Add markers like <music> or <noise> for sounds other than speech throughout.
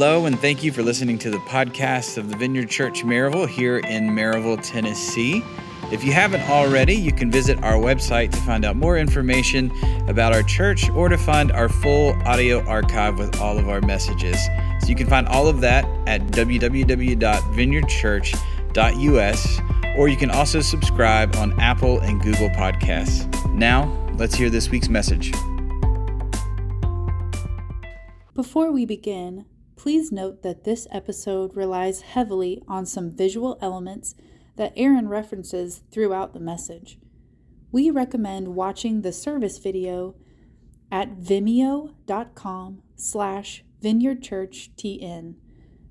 Hello, and thank you for listening to the podcast of the Vineyard Church Maryville here in Maryville, Tennessee. If you haven't already, you can visit our website to find out more information about our church or to find our full audio archive with all of our messages. So you can find all of that at www.vineyardchurch.us, or you can also subscribe on Apple and Google Podcasts. Now, let's hear this week's message. Before we begin, please note that this episode relies heavily on some visual elements that Aaron references throughout the message. We recommend watching the service video at vimeo.com slash vineyardchurchtn.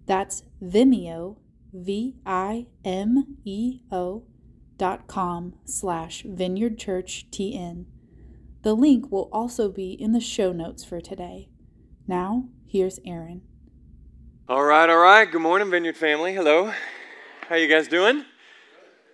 That's Vimeo, V-I-M-E-O dot com slash vineyardchurchtn. The link will also be in the show notes for today. Now, here's Aaron. All right, all right. Good morning, Vineyard family. Hello. How you guys doing?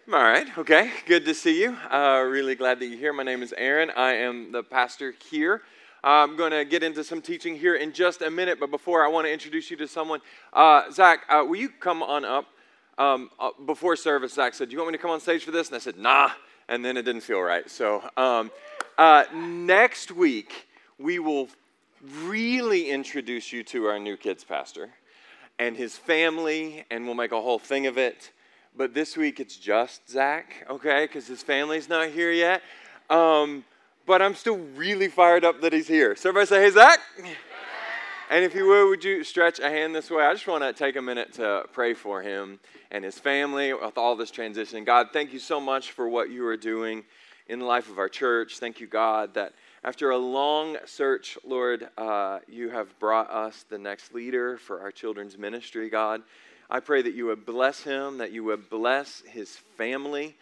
All right, okay. Good to see you. Uh, really glad that you're here. My name is Aaron. I am the pastor here. I'm going to get into some teaching here in just a minute, but before I want to introduce you to someone. Uh, Zach, uh, will you come on up? Um, uh, before service, Zach said, Do you want me to come on stage for this? And I said, Nah. And then it didn't feel right. So um, uh, next week, we will really introduce you to our new kids pastor and his family, and we'll make a whole thing of it. But this week it's just Zach, okay, because his family's not here yet. Um, but I'm still really fired up that he's here. So everybody say, hey, Zach. <laughs> And if you would, would you stretch a hand this way? I just want to take a minute to pray for him and his family with all this transition. God, thank you so much for what you are doing in the life of our church. Thank you, God, that after a long search, Lord, uh, you have brought us the next leader for our children's ministry, God. I pray that you would bless him, that you would bless his family,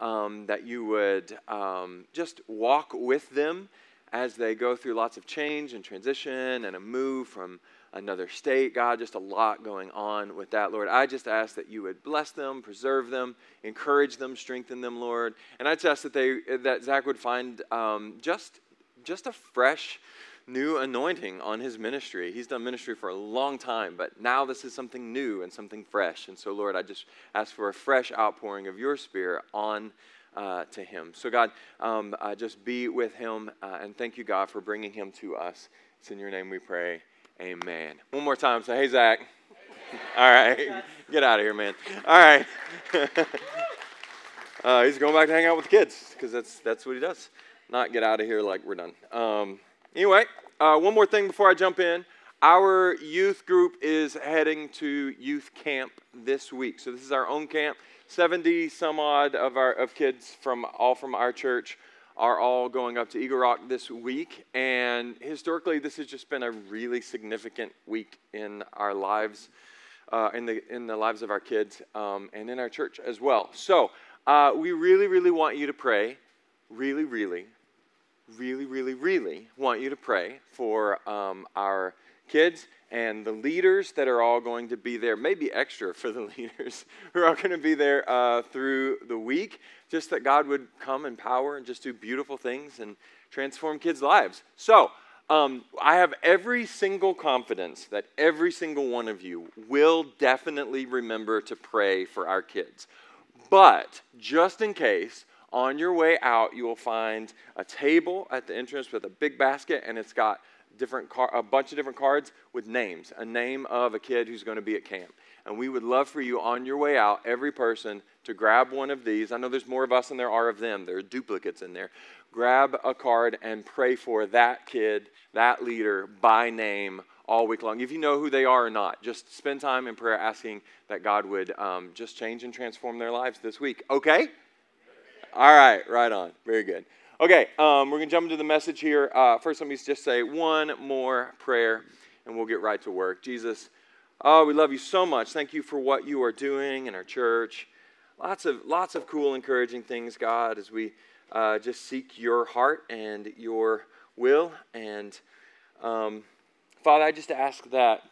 um, that you would um, just walk with them as they go through lots of change and transition and a move from another state. God, just a lot going on with that, Lord. I just ask that you would bless them, preserve them, encourage them, strengthen them, Lord. And I just ask that they that Zach would find um, just just a fresh new anointing on his ministry. He's done ministry for a long time, but now this is something new and something fresh. And so, Lord, I just ask for a fresh outpouring of your spirit on uh, to him. So, God, um, uh, just be with him. Uh, and thank you, God, for bringing him to us. It's in your name we pray. Amen. One more time. Say, hey, Zach. <laughs> All right. Get out of here, man. All right. <laughs> Uh, he's going back to hang out with the kids because that's, that's what he does not get out of here like we're done. Um, anyway, uh, one more thing before I jump in. Our youth group is heading to youth camp this week. So this is our own camp. 70 some odd of our of kids from all from our church are all going up to Eagle Rock this week. And historically, this has just been a really significant week in our lives, uh, in the in the lives of our kids, um, and in our church as well. So uh, we really, really want you to pray, really, really really, really, really want you to pray for um, our kids and the leaders that are all going to be there, maybe extra for the <laughs> leaders who are going to be there uh, through the week, just that God would come in power and just do beautiful things and transform kids' lives. So, um, I have every single confidence that every single one of you will definitely remember to pray for our kids. But just in case, on your way out, you will find a table at the entrance with a big basket, and it's got different car- a bunch of different cards with names, a name of a kid who's going to be at camp. And we would love for you on your way out, every person, to grab one of these. I know there's more of us than there are of them. There are duplicates in there. Grab a card and pray for that kid, that leader by name all week long. If you know who they are or not, just spend time in prayer asking that God would um, just change and transform their lives this week. Okay? All right, right on. Very good. Okay, um, we're going to jump into the message here. Uh, first, let me just say one more prayer, and we'll get right to work. Jesus, oh, we love you so much. Thank you for what you are doing in our church. Lots of, lots of cool, encouraging things, God, as we uh, just seek your heart and your will. And um, Father, I just ask that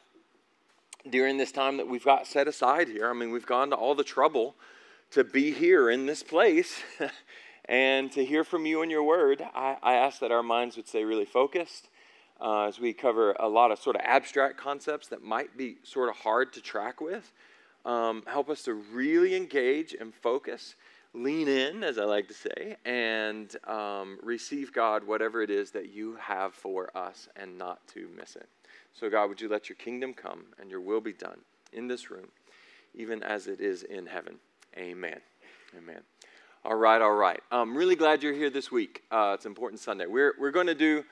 during this time that we've got set aside here, I mean, we've gone to all the trouble to be here in this place <laughs> and to hear from you and your word. I, I ask that our minds would stay really focused, uh, as we cover a lot of sort of abstract concepts that might be sort of hard to track with. Um, help us to really engage and focus, lean in, as I like to say, and um, receive God, whatever it is that you have for us, and not to miss it. So, God, would you let your kingdom come and your will be done in this room, even as it is in heaven? Amen. Amen. All right, all right. I'm really glad you're here this week. Uh, it's important Sunday. We're, we're going to do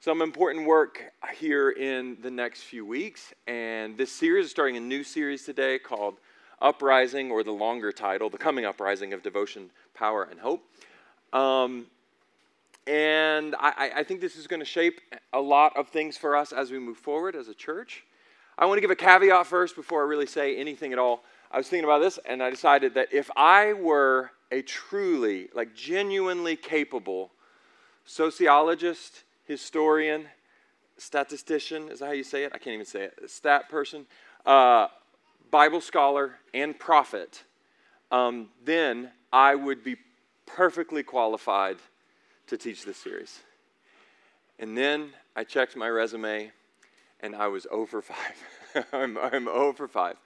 some important work here in the next few weeks. And this series is starting a new series today called Uprising, or the longer title, The Coming Uprising of Devotion, Power, and Hope. Um, and I, I think this is going to shape a lot of things for us as we move forward as a church. I want to give a caveat first before I really say anything at all. I was thinking about this and I decided that if I were a truly, like genuinely capable sociologist historian, statistician, is that how you say it? I can't even say it. Stat person, uh, Bible scholar, and prophet, um, then I would be perfectly qualified to teach this series. And then I checked my resume and I was over 5. <laughs> I'm, I'm over 5.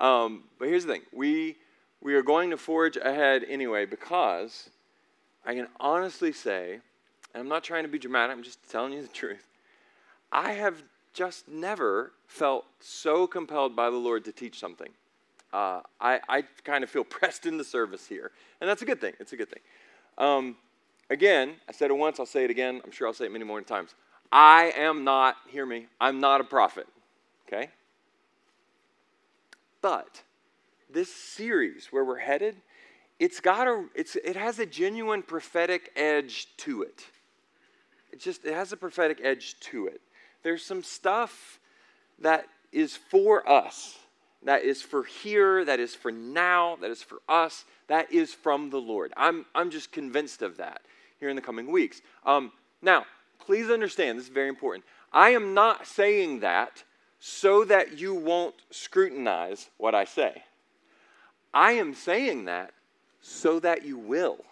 Um, but here's the thing we, we are going to forge ahead anyway because I can honestly say and I'm not trying to be dramatic, I'm just telling you the truth. I have just never felt so compelled by the Lord to teach something. Uh, I, I kind of feel <laughs> pressed into service here. And that's a good thing. It's a good thing. Um, again, I said it once, I'll say it again. I'm sure I'll say it many more times. I am not, hear me, I'm not a prophet. Okay? But this series where we're headed, it's got a, it's, it has a genuine prophetic edge to it. It just it has a prophetic edge to it. There's some stuff that is for us, that is for here, that is for now, that is for us, that is from the Lord. I'm, I'm just convinced of that here in the coming weeks. Um, now, please understand, this is very important. I am not saying that so that you won't scrutinize what I say. I am saying that so that you will.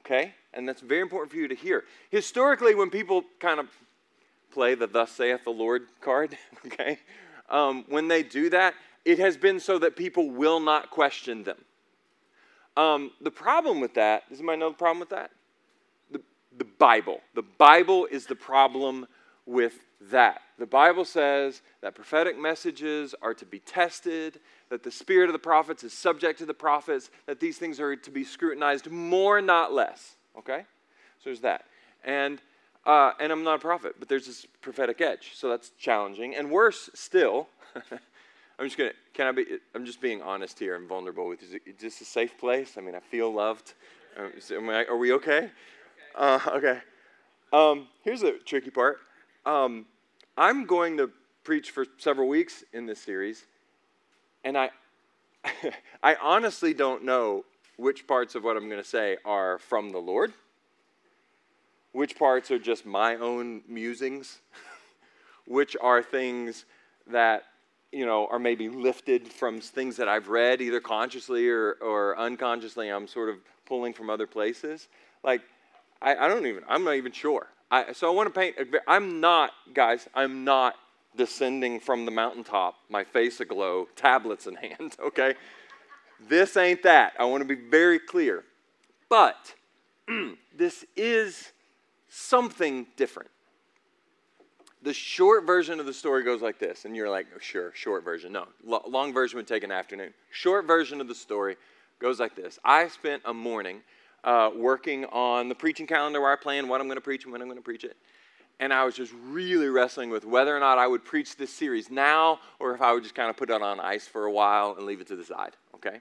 Okay? And that's very important for you to hear. Historically, when people kind of play the Thus saith the Lord card, <laughs> okay, um, when they do that, it has been so that people will not question them. Um, the problem with that, does anybody know the problem with that? The, the Bible. The Bible is the problem with that. The Bible says that prophetic messages are to be tested, that the spirit of the prophets is subject to the prophets, that these things are to be scrutinized more, not less. Okay? So there's that. And, uh, and I'm not a prophet, but there's this prophetic edge. So that's challenging. And worse still, <laughs> I'm just to, can I be, I'm just being honest here and vulnerable with you. Is this a safe place? I mean, I feel loved. Um, I, are we okay? Uh, okay. Um, here's the tricky part. Um, I'm going to preach for several weeks in this series, and I, <laughs> I honestly don't know which parts of what I'm going to say are from the Lord, which parts are just my own musings, <laughs> which are things that you know are maybe lifted from things that I've read either consciously or, or unconsciously. I'm sort of pulling from other places. Like I, I don't even I'm not even sure. I, so I want to paint. I'm not, guys. I'm not descending from the mountaintop, my face aglow, tablets in <laughs> hand. Okay, this ain't that. I want to be very clear. But <clears throat> this is something different. The short version of the story goes like this, and you're like, oh, sure, short version. No, L- long version would take an afternoon. Short version of the story goes like this I spent a morning uh, working on the preaching calendar where I plan what I'm going to preach and when I'm going to preach it. And I was just really wrestling with whether or not I would preach this series now or if I would just kind of put it on ice for a while and leave it to the side, okay?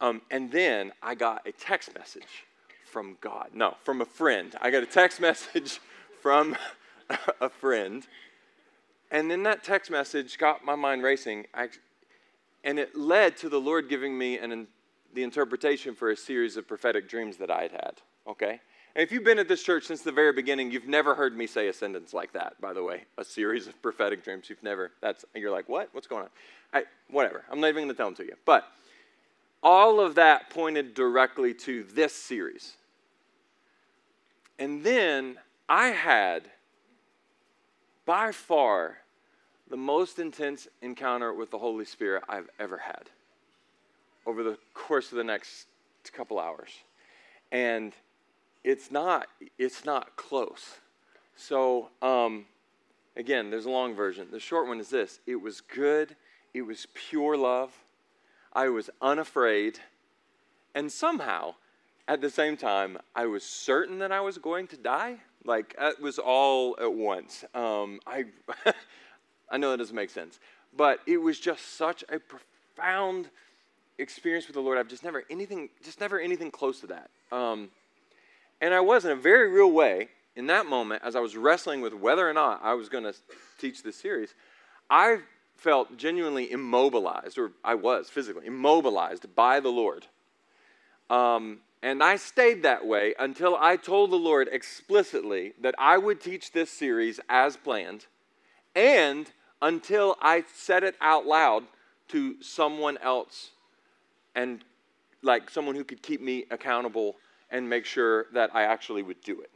Um, and then I got a text message from God. No, from a friend. I got a text <laughs> message from <laughs> a friend. And then that text message got my mind racing. I, and it led to the Lord giving me an, the interpretation for a series of prophetic dreams that I had had. Okay? And if you've been at this church since the very beginning, you've never heard me say a sentence like that, by the way. A series of prophetic dreams. You've never, that's, you're like, what? What's going on? I, whatever. I'm not even going to tell them to you. But all of that pointed directly to this series. And then I had by far the most intense encounter with the Holy Spirit I've ever had over the course of the next couple hours. And it's not it's not close. So um, again, there's a long version. The short one is this: it was good, it was pure love. I was unafraid, and somehow, at the same time, I was certain that I was going to die. Like it was all at once. Um, I <laughs> I know that doesn't make sense, but it was just such a profound experience with the Lord. I've just never anything, just never anything close to that. Um, and I was in a very real way in that moment as I was wrestling with whether or not I was going to teach this series. I felt genuinely immobilized, or I was physically immobilized by the Lord. Um, and I stayed that way until I told the Lord explicitly that I would teach this series as planned, and until I said it out loud to someone else and like someone who could keep me accountable and make sure that I actually would do it.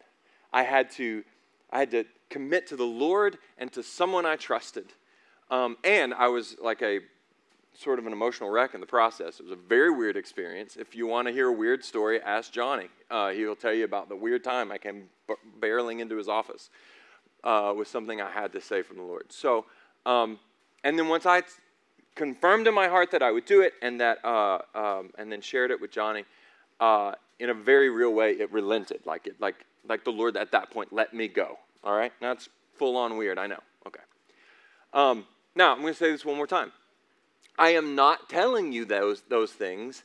I had to, I had to commit to the Lord and to someone I trusted. Um, and I was like a sort of an emotional wreck in the process. It was a very weird experience. If you want to hear a weird story, ask Johnny. Uh, he'll tell you about the weird time I came barreling into his office uh, with something I had to say from the Lord. So, um, and then once I confirmed in my heart that I would do it, and that, uh, um, and then shared it with Johnny. Uh, in a very real way, it relented. Like it, like like the Lord at that point let me go. All right, now it's full on weird. I know. Okay. Um, now I'm going to say this one more time. I am not telling you those those things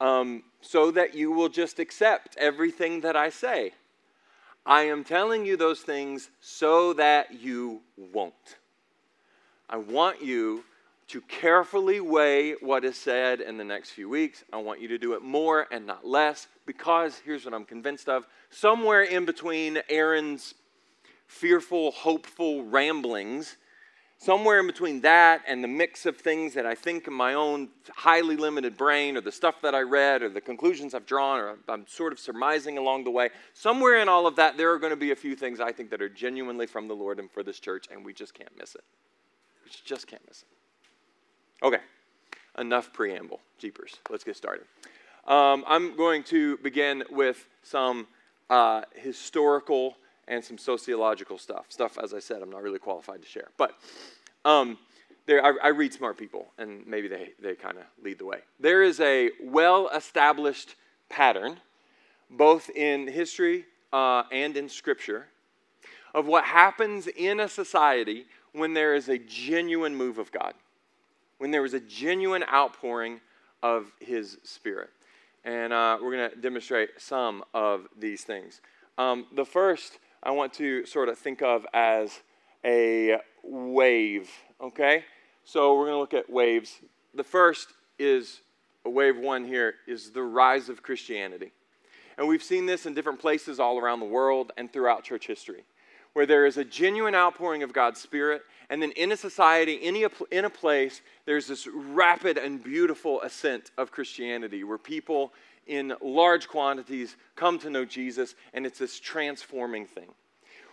um, so that you will just accept everything that I say. I am telling you those things so that you won't. I want you to carefully weigh what is said in the next few weeks. I want you to do it more and not less because here's what I'm convinced of somewhere in between Aaron's fearful, hopeful ramblings, somewhere in between that and the mix of things that I think in my own highly limited brain, or the stuff that I read, or the conclusions I've drawn, or I'm sort of surmising along the way, somewhere in all of that, there are going to be a few things I think that are genuinely from the Lord and for this church, and we just can't miss it. We just can't miss it. Okay, enough preamble. Jeepers. Let's get started. Um, I'm going to begin with some uh, historical and some sociological stuff. Stuff, as I said, I'm not really qualified to share. But um, there, I, I, read smart people, and maybe they, they kind of lead the way. There is a well established pattern, both in history uh, and in scripture, of what happens in a society when there is a genuine move of God when there was a genuine outpouring of his spirit. And uh, we're going to demonstrate some of these things. Um, the first I want to sort of think of as a wave, okay? So we're going to look at waves. The first is a wave one here is the rise of Christianity. And we've seen this in different places all around the world and throughout church history, where there is a genuine outpouring of God's Spirit and then in a society, in a, in a place, there's this rapid and beautiful ascent of Christianity where people in large quantities come to know Jesus, and it's this transforming thing.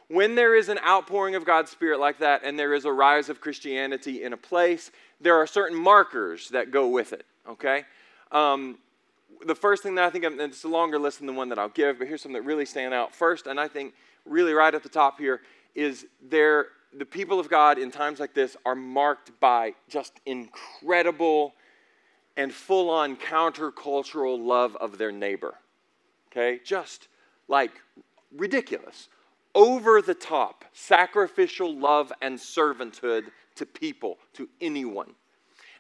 When there is an outpouring of God's Spirit like that, and there is a rise of Christianity in a place, there are certain markers that go with it, okay? Um, the first thing that I think, of, and it's a longer list than the one that I'll give, but here's some that really stand out. First, and I think really right at the top here, is there the people of God in times like this are marked by just incredible and full on countercultural love of their neighbor. Okay? Just like ridiculous, over the top, sacrificial love and servanthood to people, to anyone.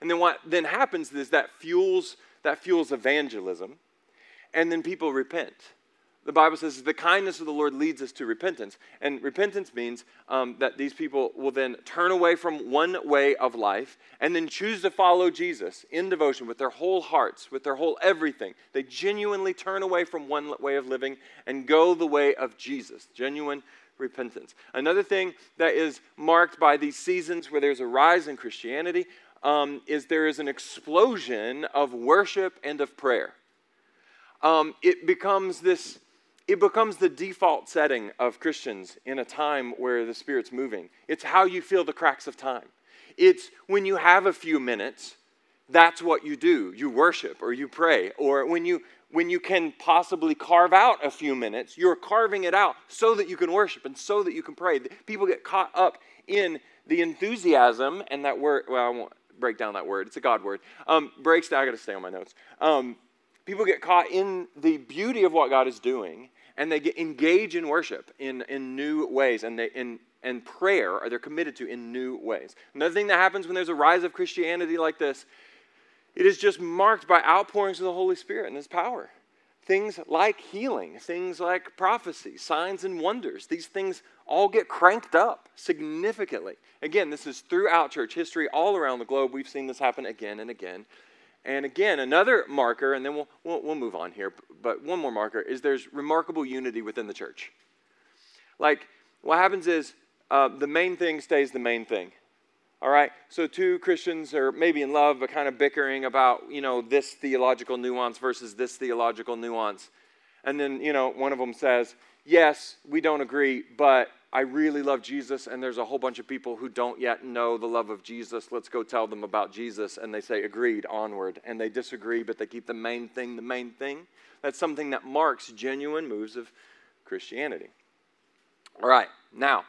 And then what then happens is that fuels that fuels evangelism, and then people repent the Bible says the kindness of the Lord leads us to repentance. And repentance means um, that these people will then turn away from one way of life and then choose to follow Jesus in devotion with their whole hearts, with their whole everything. They genuinely turn away from one way of living and go the way of Jesus. Genuine repentance. Another thing that is marked by these seasons where there's a rise in Christianity um, is there is an explosion of worship and of prayer. Um, it becomes this it becomes the default setting of Christians in a time where the Spirit's moving. It's how you feel the cracks of time. It's when you have a few minutes, that's what you do. You worship or you pray. Or when you when you can possibly carve out a few minutes, you're carving it out so that you can worship and so that you can pray. People get caught up in the enthusiasm and that word. Well, I won't break down that word. It's a God word. Um, breaks down. I got to stay on my notes. Um, people get caught in the beauty of what God is doing and they engage in worship in, in new ways and they in and prayer are they're committed to in new ways. Another thing that happens when there's a rise of Christianity like this it is just marked by outpourings of the Holy Spirit and His power. Things like healing, things like prophecy, signs and wonders, these things all get cranked up significantly. Again, this is throughout church history, all around the globe. We've seen this happen again and again. And again, another marker, and then we'll, we'll, we'll move on here, but one more marker is there's remarkable unity within the church. Like, what happens is uh, the main thing stays the main thing. All right, so two Christians are maybe in love, but kind of bickering about, you know, this theological nuance versus this theological nuance. And then, you know, one of them says, Yes, we don't agree, but I really love Jesus, and there's a whole bunch of people who don't yet know the love of Jesus. Let's go tell them about Jesus. And they say, Agreed, onward. And they disagree, but they keep the main thing the main thing. That's something that marks genuine moves of Christianity. All right, now,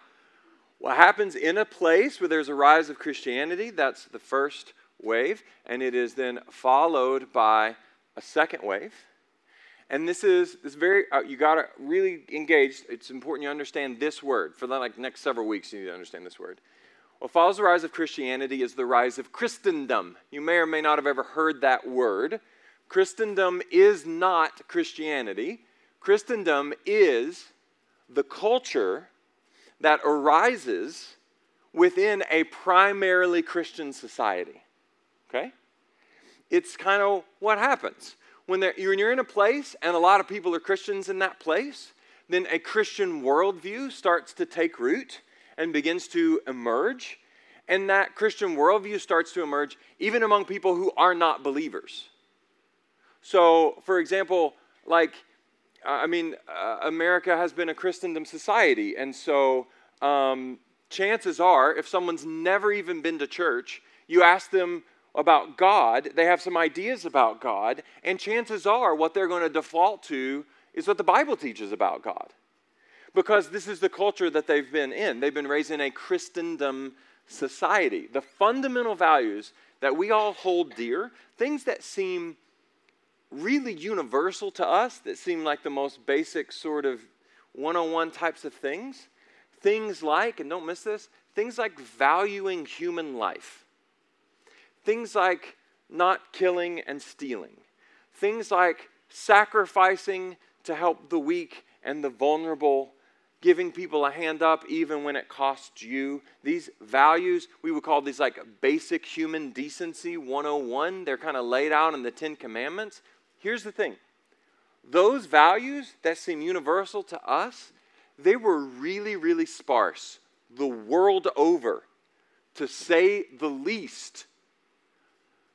what happens in a place where there's a rise of Christianity, that's the first wave, and it is then followed by a second wave. And this is this very uh, you got to really engage. It's important you understand this word for the like next several weeks. You need to understand this word. What follows the rise of Christianity is the rise of Christendom. You may or may not have ever heard that word. Christendom is not Christianity. Christendom is the culture that arises within a primarily Christian society. Okay? It's kind of what happens. When, when you're in a place and a lot of people are Christians in that place, then a Christian worldview starts to take root and begins to emerge. And that Christian worldview starts to emerge even among people who are not believers. So, for example, like I mean, uh, America has been a Christendom society, and so um, chances are, if someone's never even been to church, you ask them about God, they have some ideas about God, and chances are what they're going to default to is what the Bible teaches about God. Because this is the culture that they've been in. They've been raised in a Christendom society. The fundamental values that we all hold dear, things that seem really universal to us, that seem like the most basic sort of 101 types of things. Things like, and don't miss this, things like valuing human life. Things like not killing and stealing. Things like sacrificing to help the weak and the vulnerable, giving people a hand up even when it costs you. These values, we would call these like basic human decency 101. They're kind of laid out in the Ten Commandments. Here's the thing those values that seem universal to us, they were really, really sparse the world over, to say the least,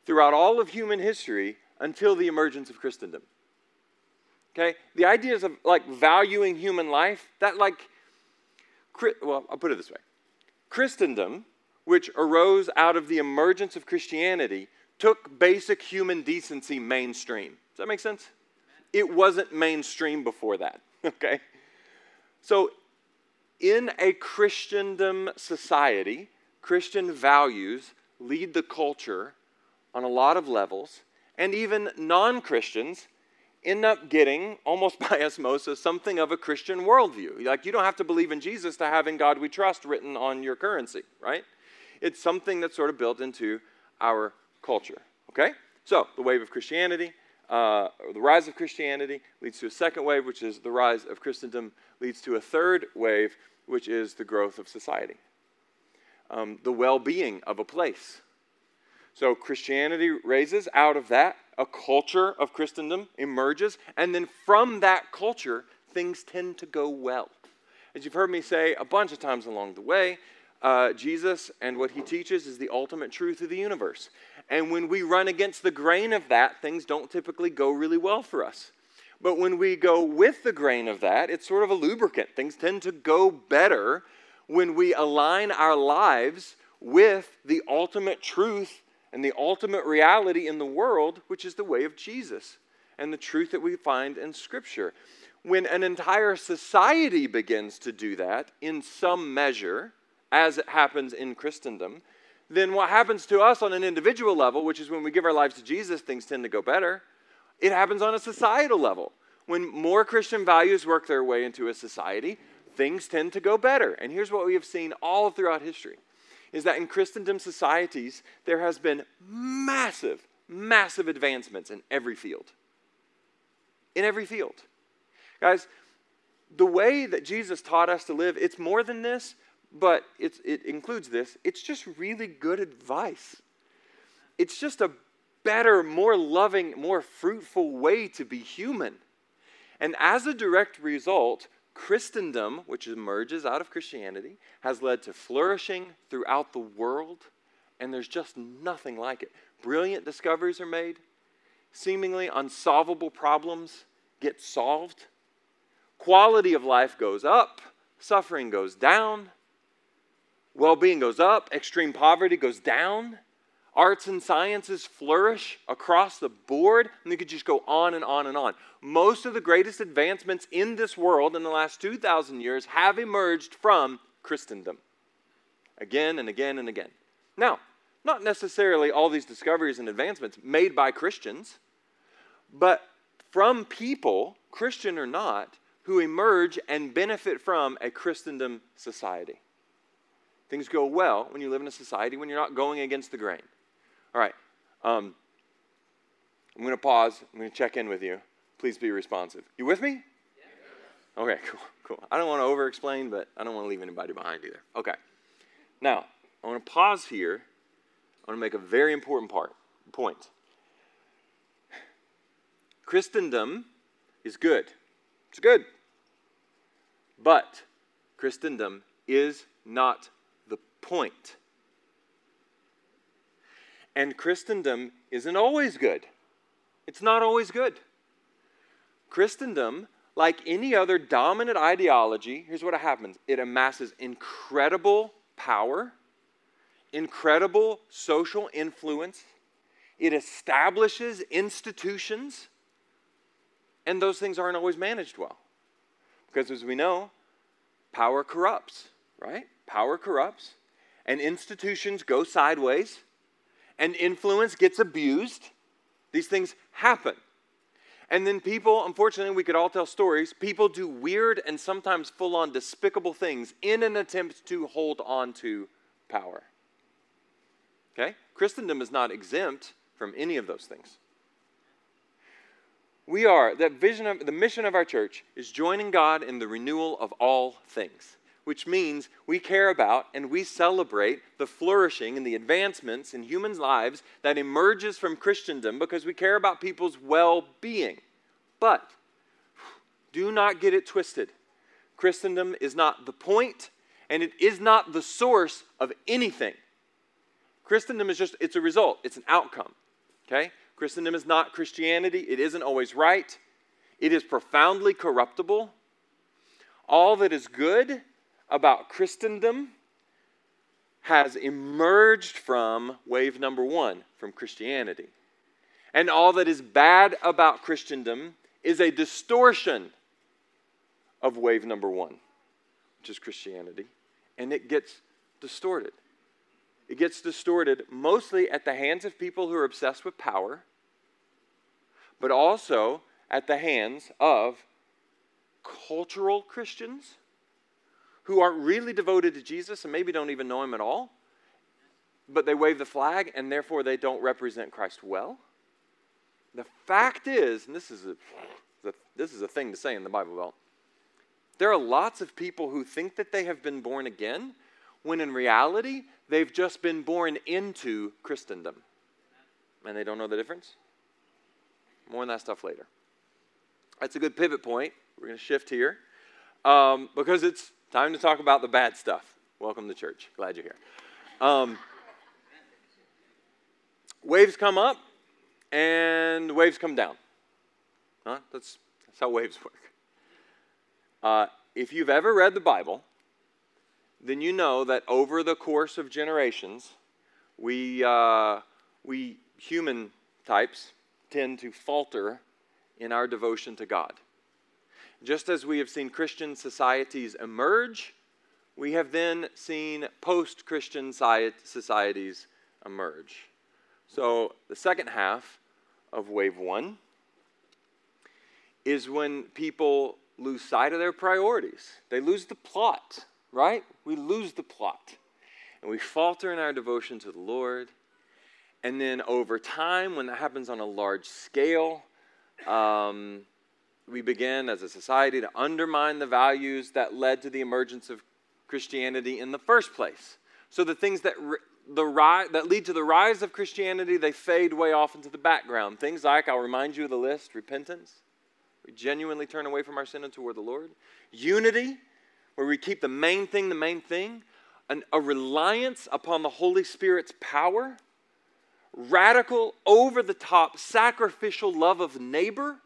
throughout all of human history until the emergence of Christendom. Okay? The ideas of like valuing human life, that like, well, I'll put it this way Christendom, which arose out of the emergence of Christianity, took basic human decency mainstream. Does that make sense? It wasn't mainstream before that, <laughs> okay? So, in a Christendom society, Christian values lead the culture on a lot of levels, and even non Christians end up getting, almost <laughs> by osmosis, something of a Christian worldview. Like, you don't have to believe in Jesus to have in God we trust written on your currency, right? It's something that's sort of built into our culture, okay? So, the wave of Christianity, uh, the rise of Christianity leads to a second wave, which is the rise of Christendom, leads to a third wave, which is the growth of society, um, the well being of a place. So Christianity raises out of that, a culture of Christendom emerges, and then from that culture, things tend to go well. As you've heard me say a bunch of times along the way, uh, Jesus and what he teaches is the ultimate truth of the universe. And when we run against the grain of that, things don't typically go really well for us. But when we go with the grain of that, it's sort of a lubricant. Things tend to go better when we align our lives with the ultimate truth and the ultimate reality in the world, which is the way of Jesus and the truth that we find in Scripture. When an entire society begins to do that in some measure, as it happens in Christendom, then what happens to us on an individual level, which is when we give our lives to Jesus, things tend to go better. It happens on a societal level. When more Christian values work their way into a society, things tend to go better. And here's what we have seen all throughout history is that in Christendom societies, there has been massive, massive advancements in every field. In every field. Guys, the way that Jesus taught us to live, it's more than this, but it includes this. It's just really good advice. It's just a better, more loving, more fruitful way to be human. And as a direct result, Christendom, which emerges out of Christianity, has led to flourishing throughout the world, and there's just nothing like it. Brilliant discoveries are made, seemingly unsolvable problems get solved, quality of life goes up, suffering goes down, well being goes up, extreme poverty goes down arts and sciences flourish across the board, and you could just go on and on and on. Most of the greatest advancements in this world in the last 2,000 years have emerged from Christendom. Again and again and again. Now, not necessarily all these discoveries and advancements made by Christians, but from people, Christian or not, who emerge and benefit from a Christendom society. Things go well when you live in a society when you're not going against the grain. All right. Um, I'm going to pause. I'm going to check in with you. Please be responsive. You with me? Yeah. Okay, cool, cool. I don't want to over explain, but I don't want to leave anybody behind either. Okay. Now, I want to pause here. I want to make a very important part, point. Christendom is good. It's good. But Christendom is not the point. And Christendom isn't always good. It's not always good. Christendom, like any other dominant ideology, here's what happens it amasses incredible power, incredible social influence, it establishes institutions, and those things aren't always managed well. Because as we know, power corrupts, right? Power corrupts, and institutions go sideways and influence gets abused. These things happen. And then people, unfortunately, we could all tell stories. People do weird and sometimes full on despicable things in an attempt to hold on to power. Okay? Christendom is not exempt from any of those things. We are, that vision of the mission of our church is joining God in the renewal of all things which means we care about and we celebrate the flourishing and the advancements in humans' lives that emerges from Christendom because we care about people's well being. But do not get it twisted. Christendom is not the point and it is not the source of anything. Christendom is just, it's a result, it's an outcome. Okay? Christendom is not Christianity, it isn't always right, it is profoundly corruptible. All that is good about Christendom has emerged from wave number one, from Christianity. And all that is bad about Christendom is a distortion of wave number one, which is Christianity. And it gets distorted. It gets distorted mostly at the hands of people who are obsessed with power, but also at the hands of cultural Christians who aren't really devoted to Jesus and maybe don't even know him at all, but they wave the flag and therefore they don't represent Christ well. The fact is, and this is a, this is a thing to say in the Bible Belt, there are lots of people who think that they have been born again when in reality they've just been born into Christendom. And they don't know the difference? More on that stuff later. That's a good pivot point. We're going to shift here um, because it's Time to talk about the bad stuff. Welcome to church. Glad you're here. Um, waves come up and waves come down. Huh? That's That's how waves <laughs> work. Uh, if you've ever read the Bible, then you know that over the course of generations, we, uh, we human types tend to falter in our devotion to God. Just as we have seen Christian societies emerge, we have then seen post Christian societies emerge. So, the second half of wave one is when people lose sight of their priorities. They lose the plot, right? We lose the plot. And we falter in our devotion to the Lord. And then over time, when that happens on a large scale, um, we begin as a society to undermine the values that led to the emergence of Christianity in the first place. So the things that the that lead to the rise of Christianity, they fade way off into the background. Things like, I'll remind you of the list repentance, we genuinely turn away from our sin and toward the Lord, unity, where we keep the main thing the main thing, An, a reliance upon the Holy Spirit's power, radical, over the top, sacrificial love of neighbor.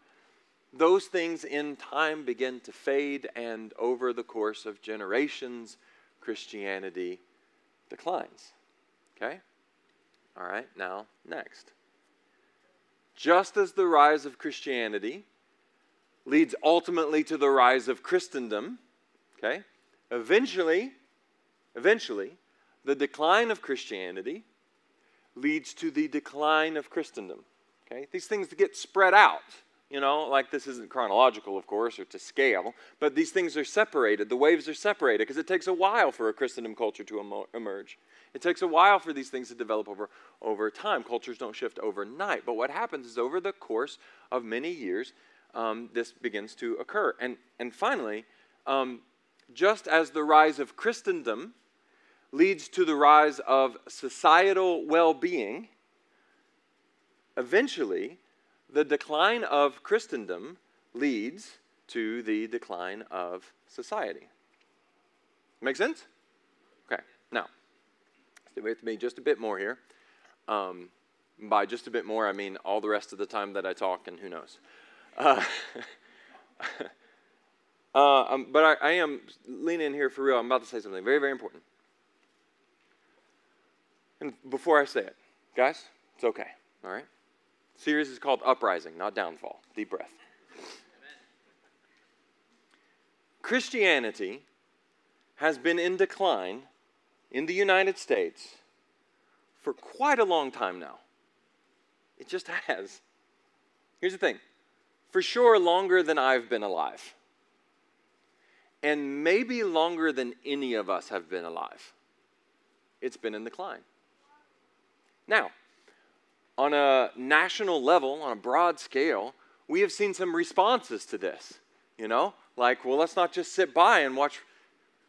Those things in time begin to fade, and over the course of generations, Christianity declines. Okay? All right, now, next. Just as the rise of Christianity leads ultimately to the rise of Christendom, okay? Eventually, eventually, the decline of Christianity leads to the decline of Christendom. Okay? These things get spread out. You know, like this isn't chronological, of course, or to scale, but these things are separated. The waves are separated because it takes a while for a Christendom culture to emerge. It takes a while for these things to develop over, over time. Cultures don't shift overnight. But what happens is over the course of many years, um, this begins to occur. And, and finally, um, just as the rise of Christendom leads to the rise of societal well being, eventually, the decline of Christendom leads to the decline of society. Make sense? Okay, now, stay with me just a bit more here. Um, by just a bit more, I mean all the rest of the time that I talk, and who knows. Uh, <laughs> uh, um, but I, I am leaning in here for real. I'm about to say something very, very important. And before I say it, guys, it's okay, all right? Series is called Uprising, not Downfall. Deep breath. Christianity has been in decline in the United States for quite a long time now. It just has. Here's the thing for sure, longer than I've been alive. And maybe longer than any of us have been alive. It's been in decline. Now, on a national level, on a broad scale, we have seen some responses to this. You know, like, well, let's not just sit by and watch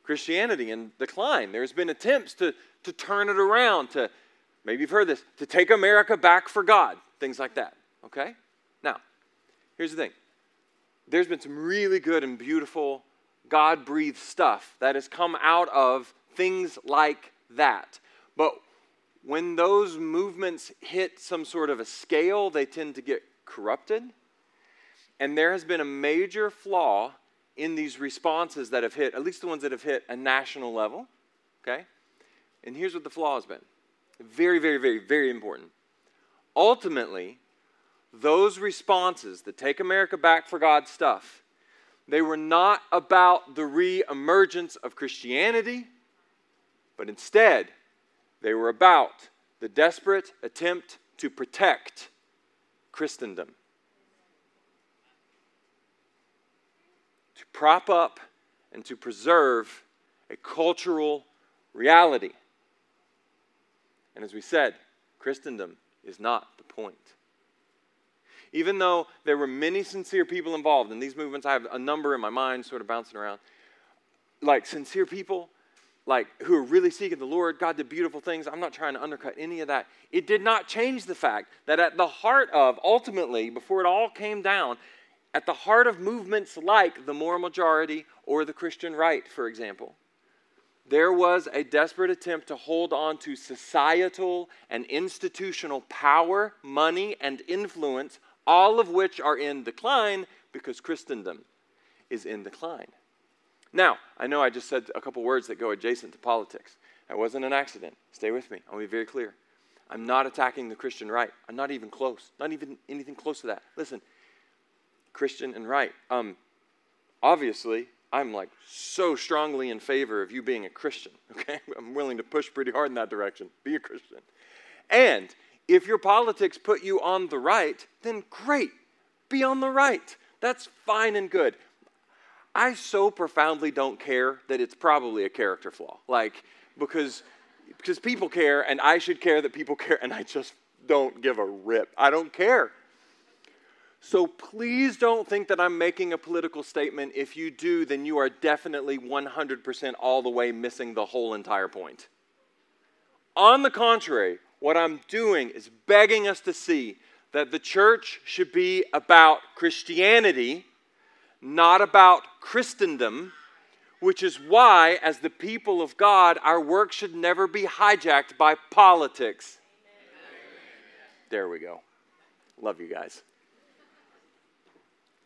Christianity in decline. There's been attempts to, to turn it around, to maybe you've heard this, to take America back for God, things like that. Okay? Now, here's the thing there's been some really good and beautiful God breathed stuff that has come out of things like that. But when those movements hit some sort of a scale, they tend to get corrupted. And there has been a major flaw in these responses that have hit, at least the ones that have hit a national level. Okay? And here's what the flaw has been very, very, very, very important. Ultimately, those responses that take America back for God's stuff, they were not about the re emergence of Christianity, but instead, they were about the desperate attempt to protect Christendom, to prop up and to preserve a cultural reality. And as we said, Christendom is not the point. Even though there were many sincere people involved in these movements, I have a number in my mind sort of bouncing around. Like sincere people like who are really seeking the Lord. God did beautiful things. I'm not trying to undercut any of that. It did not change the fact that at the heart of, ultimately, before it all came down, at the heart of movements like the moral majority or the Christian right, for example, there was a desperate attempt to hold on to societal and institutional power, money, and influence, all of which are in decline because Christendom is in decline. Now, I know I just said a couple words that go adjacent to politics. That wasn't an accident. Stay with me. I'll be very clear. I'm not attacking the Christian right. I'm not even close. Not even anything close to that. Listen, Christian and right. Um, obviously, I'm like so strongly in favor of you being a Christian, <laughs> okay? I'm willing to push pretty hard in that direction. Be a Christian. And if your politics put you on the right, then great. Be on the right. That's fine and good. I so profoundly don't care that it's probably a character flaw. Like, because, because people care and I should care that people care and I just don't give a rip. I don't care. So please don't think that I'm making a political statement. If you do, then you are definitely 100% all the way missing the whole entire point. On the contrary, what I'm doing is begging us to see that the church should be about Christianity, not about Christendom, which is why, as the people of God, our work should never be hijacked by politics. There we go. Love you guys.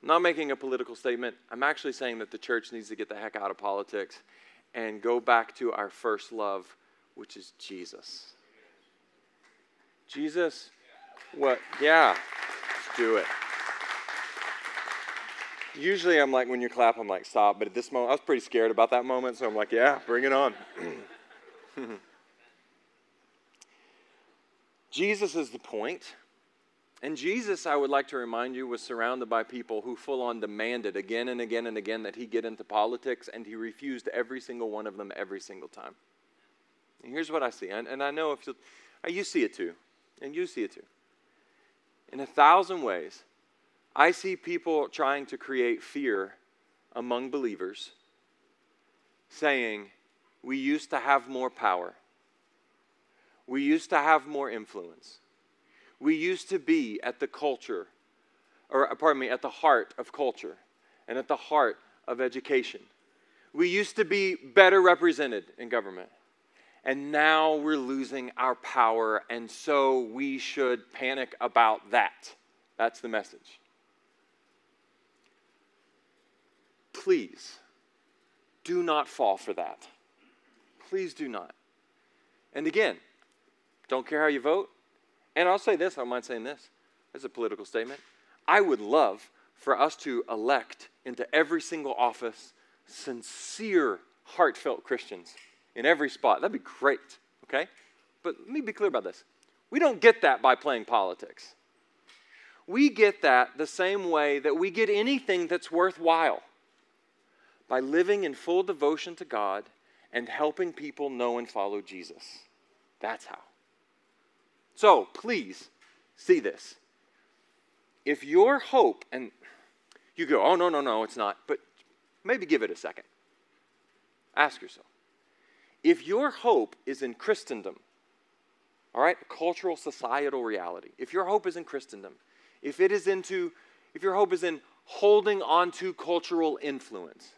I'm not making a political statement. I'm actually saying that the church needs to get the heck out of politics and go back to our first love, which is Jesus. Jesus, what? Yeah, let's do it. Usually I'm like, when you clap, I'm like, stop. But at this moment, I was pretty scared about that moment, so I'm like, yeah, bring it on. <clears throat> Jesus is the point. And Jesus, I would like to remind you, was surrounded by people who full on demanded again and again and again that he get into politics, and he refused every single one of them every single time. And here's what I see, and, and I know if you, you see it too, and you see it too. In a thousand ways, I see people trying to create fear among believers, saying, We used to have more power. We used to have more influence. We used to be at the culture, or uh, pardon me, at the heart of culture and at the heart of education. We used to be better represented in government. And now we're losing our power, and so we should panic about that. That's the message. Please do not fall for that. Please do not. And again, don't care how you vote. And I'll say this, I don't mind saying this as a political statement. I would love for us to elect into every single office sincere, heartfelt Christians in every spot. That'd be great, okay? But let me be clear about this. We don't get that by playing politics. We get that the same way that we get anything that's worthwhile by living in full devotion to God and helping people know and follow Jesus. That's how. So please see this. If your hope, and you go, oh, no, no, no, it's not, but maybe give it a second. Ask yourself if your hope is in Christendom, all right, cultural, societal reality, if your hope is in Christendom, if it is into, if your hope is in holding on to cultural influence,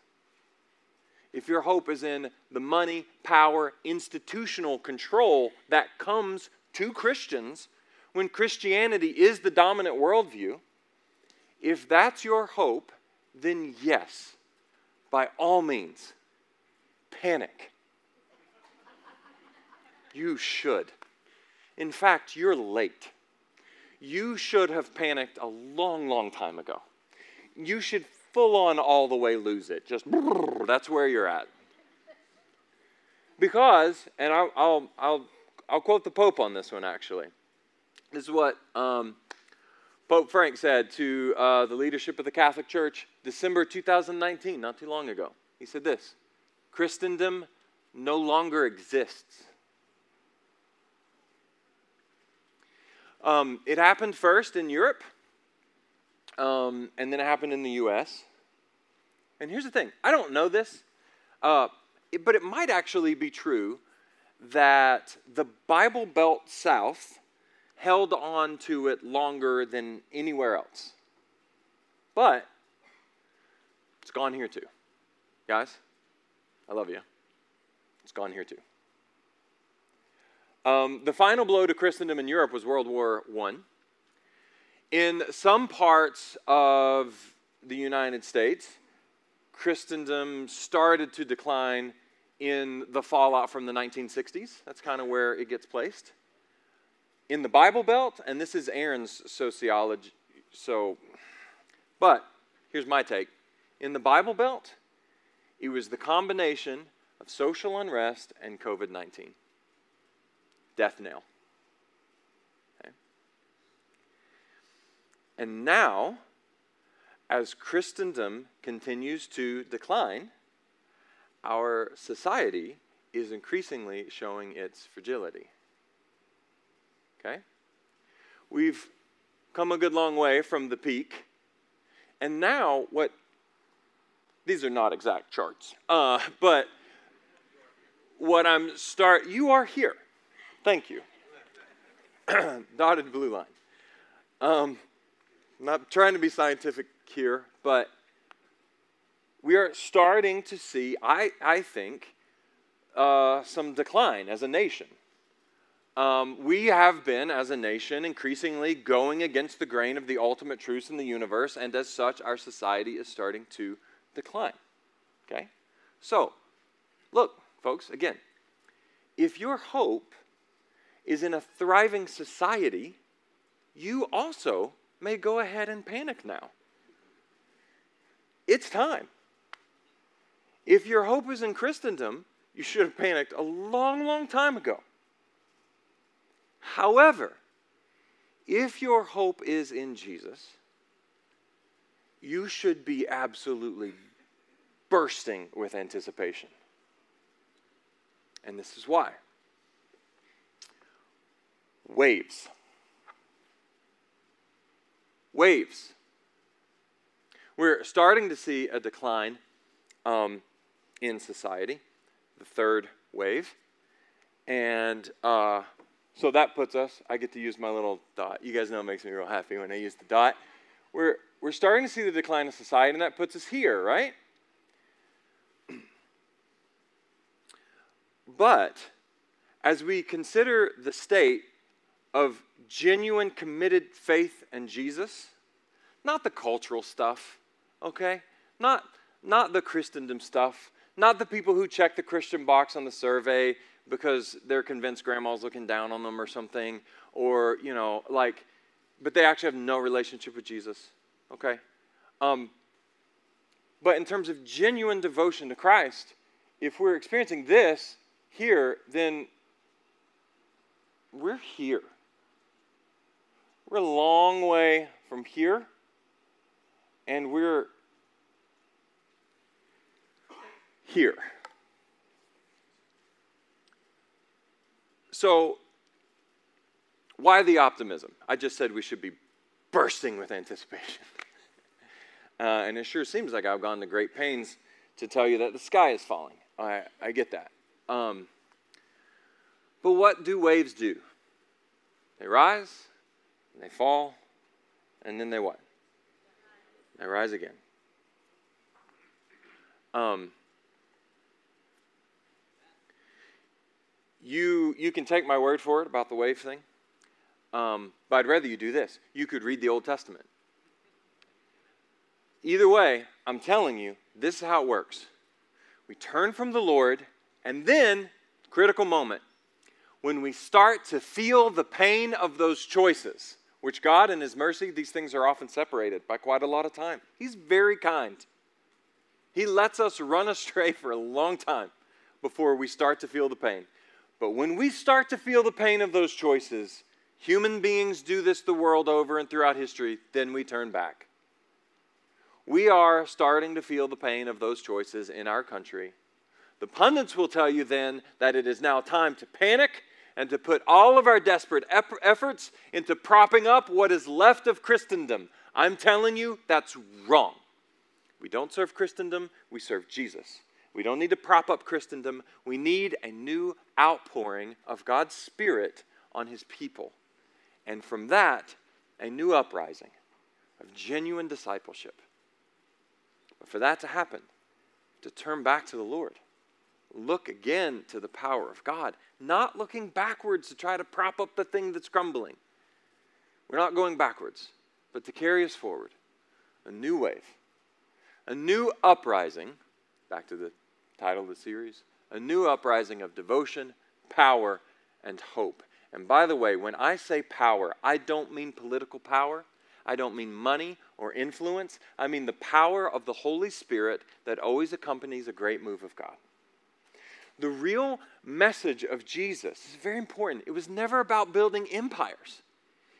if your hope is in the money, power, institutional control that comes to Christians when Christianity is the dominant worldview, if that's your hope, then yes, by all means, panic. You should. In fact, you're late. You should have panicked a long, long time ago. You should full on all the way lose it. Just that's where you're at. Because, and I'll, I'll, I'll, I'll quote the Pope on this one actually. This is what um, Pope Frank said to uh, the leadership of the Catholic Church December 2019, not too long ago. He said this Christendom no longer exists. Um, it happened first in Europe um, and then it happened in the U.S. And here's the thing I don't know this, uh, it, but it might actually be true that the Bible Belt South held on to it longer than anywhere else. But it's gone here too. Guys, I love you. It's gone here too. Um, the final blow to Christendom in Europe was World War I. In some parts of the United States, Christendom started to decline in the fallout from the 1960s. That's kind of where it gets placed. In the Bible Belt, and this is Aaron's sociology, so, but here's my take. In the Bible Belt, it was the combination of social unrest and COVID 19. Death nail. And now, as Christendom continues to decline, our society is increasingly showing its fragility. Okay? We've come a good long way from the peak. And now, what these are not exact charts, uh, but what I'm start, you are here. Thank you. <clears throat> Dotted blue line. Um, I'm not trying to be scientific here, but we are starting to see, I, I think, uh, some decline as a nation. Um, we have been, as a nation, increasingly going against the grain of the ultimate truths in the universe, and as such, our society is starting to decline. Okay? So, look, folks, again, if your hope is in a thriving society, you also may go ahead and panic now. It's time. If your hope is in Christendom, you should have panicked a long, long time ago. However, if your hope is in Jesus, you should be absolutely bursting with anticipation. And this is why waves. Waves. We're starting to see a decline um, in society, the third wave. And uh, so that puts us, I get to use my little dot. You guys know it makes me real happy when I use the dot. We're, we're starting to see the decline of society, and that puts us here, right? <clears throat> But as we consider the state of genuine committed faith in Jesus, not the cultural stuff, okay? Not, not the Christendom stuff, not the people who check the Christian box on the survey because they're convinced grandma's looking down on them or something, or, you know, like, but they actually have no relationship with Jesus, okay? Um, but in terms of genuine devotion to Christ, if we're experiencing this here, then we're here. We're a long way from here, and we're here. So, why the optimism? I just said we should be bursting with anticipation. <laughs> uh, and it sure seems like I've gone to great pains to tell you that the sky is falling. I, I get that. Um, but what do waves do? They rise, they fall, and then they what? They rise again. Um, you, you can take my word for it about the wave thing, um, but I'd rather you do this. You could read the Old Testament. Either way, I'm telling you, this is how it works. We turn from the Lord, and then, critical moment, when we start to feel the pain of those choices, which God, in His mercy, these things are often separated by quite a lot of time. He's very kind. He lets us run astray for a long time before we start to feel the pain. But when we start to feel the pain of those choices, human beings do this the world over and throughout history, then we turn back. We are starting to feel the pain of those choices in our country. The pundits will tell you then that it is now time to panic and to put all of our desperate efforts into propping up what is left of Christendom. I'm telling you, that's wrong. We don't serve Christendom, we serve Jesus. We don't need to prop up Christendom. We need a new outpouring of God's Spirit on His people. And from that, a new uprising of genuine discipleship. But for that to happen, to turn back to the Lord, look again to the power of God, not looking backwards to try to prop up the thing that's crumbling. We're not going backwards, but to carry us forward. A new wave, A new uprising, back to the title of the series, a new uprising of devotion, power, and hope. And by the way, when I say power, I don't mean political power. I don't mean money or influence. I mean the power of the Holy Spirit that always accompanies a great move of God. The real message of Jesus is very important. It was never about building empires.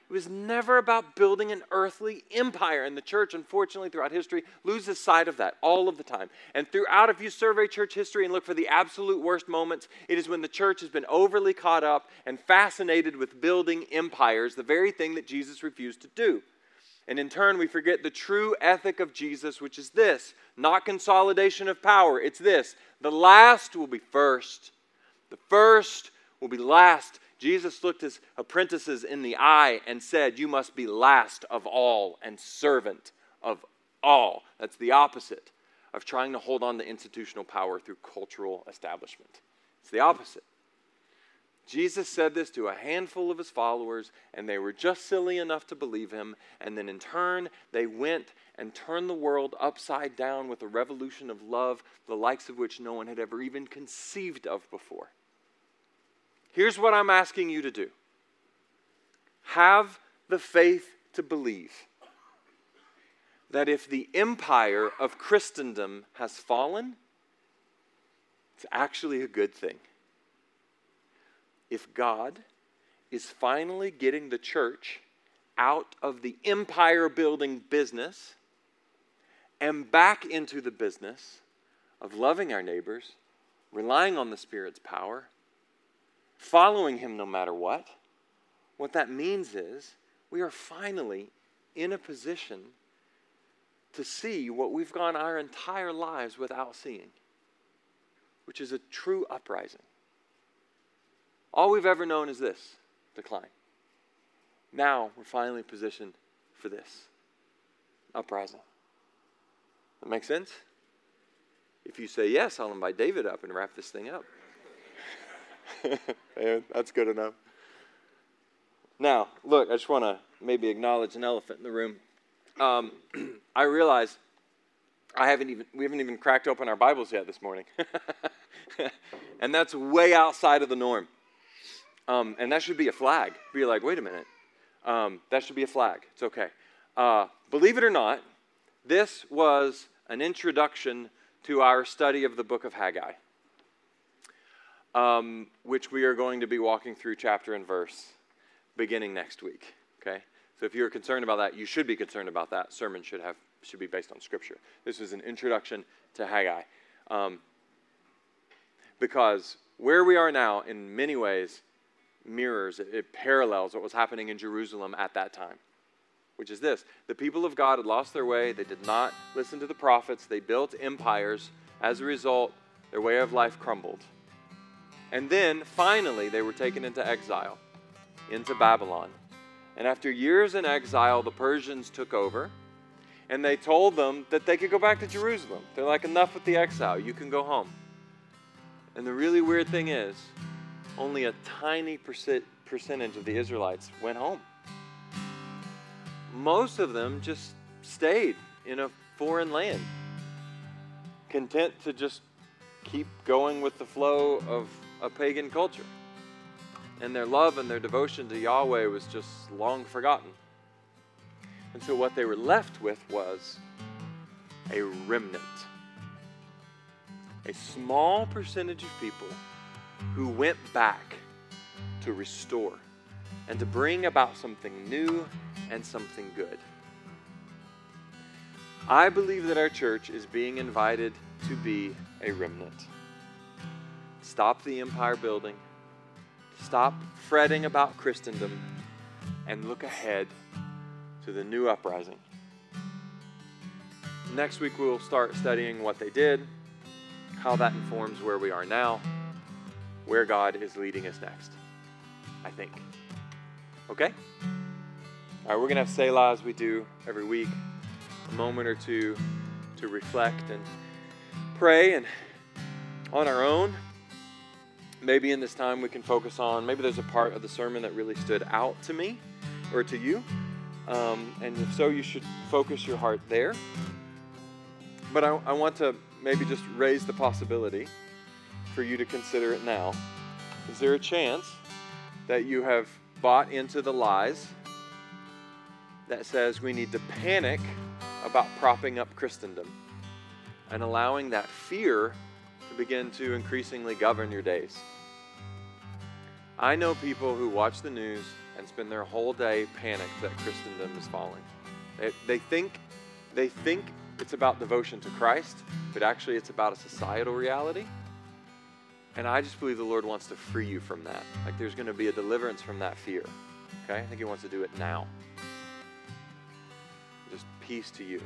It was never about building an earthly empire. And the church, unfortunately, throughout history, loses sight of that all of the time. And throughout, if you survey church history and look for the absolute worst moments, it is when the church has been overly caught up and fascinated with building empires, the very thing that Jesus refused to do. And in turn, we forget the true ethic of Jesus, which is this not consolidation of power. It's this the last will be first, the first will be last. Jesus looked his apprentices in the eye and said, You must be last of all and servant of all. That's the opposite of trying to hold on to institutional power through cultural establishment. It's the opposite. Jesus said this to a handful of his followers, and they were just silly enough to believe him. And then in turn, they went and turn the world upside down with a revolution of love, the likes of which no one had ever even conceived of before. Here's what I'm asking you to do have the faith to believe that if the empire of Christendom has fallen, it's actually a good thing. If God is finally getting the church out of the empire building business and back into the business of loving our neighbors, relying on the Spirit's power, following Him no matter what, what that means is we are finally in a position to see what we've gone our entire lives without seeing, which is a true uprising. All we've ever known is this decline. Now we're finally positioned for this uprising. That makes sense? If you say yes, I'll invite David up and wrap this thing up. <laughs> that's good enough. Now, look, I just want to maybe acknowledge an elephant in the room. Um, <clears throat> I realize I haven't even we haven't even cracked open our Bibles yet this morning, <laughs> and that's way outside of the norm. Um, and that should be a flag. Be like, wait a minute, um, that should be a flag. It's okay. Uh, believe it or not, this was an introduction to our study of the book of Haggai um, which we are going to be walking through chapter and verse beginning next week. Okay? So if you're concerned about that, you should be concerned about that. Sermon should have should be based on scripture. This is an introduction to Haggai. Um, because where we are now, in many ways, mirrors, it, it parallels what was happening in Jerusalem at that time which is this the people of God had lost their way. They did not listen to the prophets. They built empires. As a result, their way of life crumbled. And then finally, they were taken into exile, into Babylon. And after years in exile, the Persians took over and they told them that they could go back to Jerusalem. They're like, enough with the exile, you can go home. And the really weird thing is, only a tiny percentage of the Israelites went home. Most of them just stayed in a foreign land, content to just keep going with the flow of a pagan culture. And their love and their devotion to Yahweh was just long forgotten. And so what they were left with was a remnant. A small percentage of people who went back to restore and to bring about something new and something good. I believe that our church is being invited to be a remnant. Stop the empire building. Stop fretting about Christendom and look ahead to the new uprising. Next week, we'll start studying what they did, how that informs where we are now, where God is leading us next. I think. Okay? All right, we're going to have Selah as we do every week, a moment or two to reflect and pray and on our own maybe in this time we can focus on maybe there's a part of the sermon that really stood out to me or to you. Um, and if so, you should focus your heart there. but I, I want to maybe just raise the possibility for you to consider it now. Is there a chance that you have bought into the lies that says we need to panic about propping up Christendom and allowing that fear to begin to increasingly govern your days? I know people who watch the news and spend their whole day panicked that Christendom is falling. They, they think they think it's about devotion to Christ, but actually it's about a societal reality. And I just believe the Lord wants to free you from that. Like there's going to be a deliverance from that fear. Okay? I think He wants to do it now. Just peace to you.